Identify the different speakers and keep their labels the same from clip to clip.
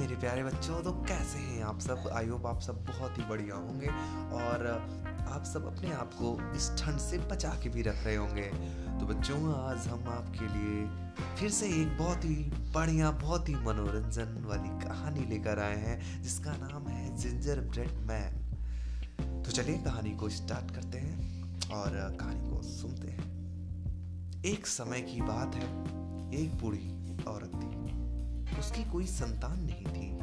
Speaker 1: प्यारे बच्चों तो कैसे हैं आप सब? आई होप आप सब बहुत ही बढ़िया होंगे और आप सब अपने आप को इस ठंड से बचा के भी रख रहे होंगे। तो बच्चों, आज हम आपके लिए फिर से एक बहुत ही बढ़िया, बहुत ही मनोरंजन वाली कहानी लेकर आए हैं, जिसका नाम है जिंजर ब्रेड मैन तो चलिए कहानी को स्टार्ट करते हैं और कहानी को सुनते हैं। एक समय की बात है, एक बूढ़ी औरत। उसकी कोई संतान नहीं थी।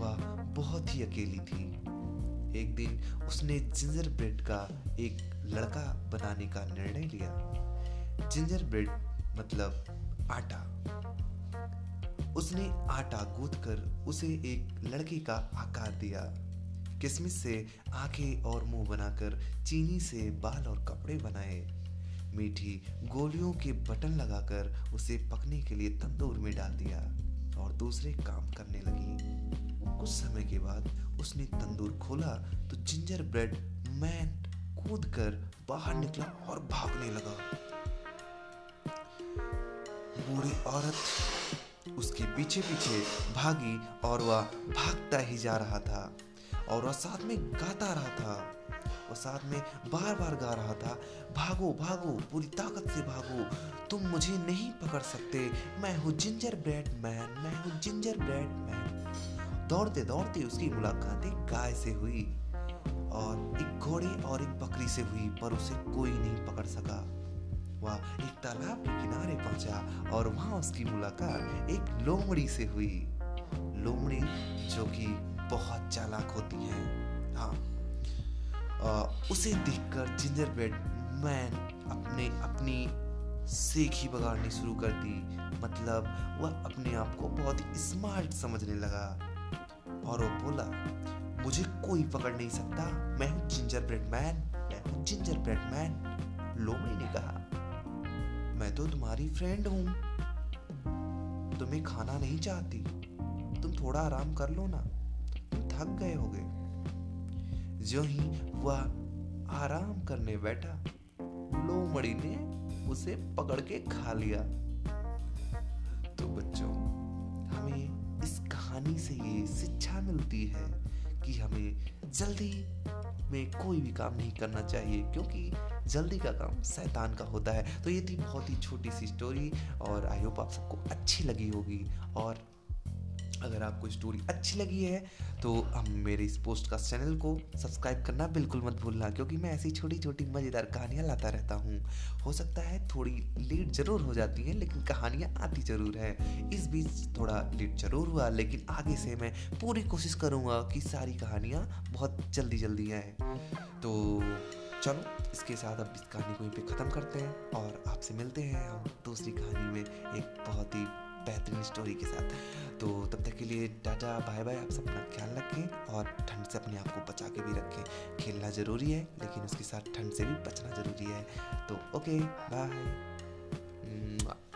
Speaker 1: वह बहुत ही अकेली थी। एक दिन उसने जिंजर ब्रेड का एक लड़का बनाने का निर्णय लिया। जिंजर ब्रेड मतलब आटा। उसने आटा गूंथ कर उसे एक लड़के का आकार दिया। किसमिस से आँखें और मुँह बनाकर चीनी से बाल और कपड़े बनाए। मीठी गोलियों के बटन लगाकर उसे पकने के लिए तंदूर में डाल दिया। और दूसरे काम करने लगी। कुछ समय के बाद उसने तंदूर खोला तो जिंजर ब्रेड मैन कूद कर बाहर निकला और भागने लगा। बूढ़ी औरत उसके पीछे पीछे भागी और वह भागता ही जा रहा था और वह साथ में गाता रहा था। और साथ में बार बार गा रहा था, भागो भागो, पूरी ताकत से भागो, तुम मुझे नहीं पकड़ सकते, मैं हूँ जिंजर ब्रेड मैन, मैं हूँ जिंजर ब्रेड मैन। दौड़ते दौड़ते उसकी मुलाकात एक गाय से हुई और एक घोड़े और एक बकरी से हुई, पर उसे कोई नहीं पकड़ सका। वह एक तालाब के किनारे पहुँचा और वहाँ उसकी मुलाकात एक लोमड़ी से हुई। लोमड़ी जो कि बहुत चालाक होती है। हाँ। उसे देखकर जिंजर ब्रेड मैन अपने, अपनी सीख ही बगाड़नी शुरू कर दी। मतलब वह अपने आप को बहुत ही स्मार्ट समझने लगा और वो बोला, मुझे कोई पकड़ नहीं सकता। मैं हूँ जिंजर ब्रेड मैन, मैं हूँ जिंजर ब्रेड मैन। लोमड़ी ने कहा, मैं तो तुम्हारी फ्रेंड हूँ। तुम्हें खाना नहीं चाहती। तुम थोड़ा आराम कर लो ना। तुम थक गए होगे। जो ही वह आराम करने बैठा, लोमड़ी ने उसे पकड़ के खा लिया। तो बच्चों, हमें इस कहानी से ये शिक्षा मिलती है कि हमें जल्दी में कोई भी काम नहीं करना चाहिए, क्योंकि जल्दी का काम शैतान का होता है। तो ये थी बहुत ही छोटी सी स्टोरी और आई होप आप सबको अच्छी लगी होगी और अगर आपको स्टोरी अच्छी लगी है तो हम मेरे इस पोस्ट का चैनल को सब्सक्राइब करना बिल्कुल मत भूलना, क्योंकि मैं ऐसी छोटी छोटी मज़ेदार कहानियाँ लाता रहता हूँ। हो सकता है थोड़ी लेट ज़रूर हो जाती हैं, लेकिन कहानियाँ आती ज़रूर है। इस बीच थोड़ा लेट ज़रूर हुआ, लेकिन आगे से मैं पूरी कोशिश करूँगा कि सारी कहानियाँ बहुत जल्दी जल्दी आएँ। तो चलो, इसके साथ अब इस कहानी को यहीं पे ख़त्म करते हैं, और आपसे मिलते हैं हम दूसरी कहानी में एक बहुत ही बेहतरीन स्टोरी के साथ। तो तब तक के लिए टाटा, बाय बाय। आप सब अपना ख्याल रखें और ठंड से अपने आप को बचा के भी रखें। खेलना ज़रूरी है, लेकिन उसके साथ ठंड से भी बचना ज़रूरी है। तो ओके, बाय।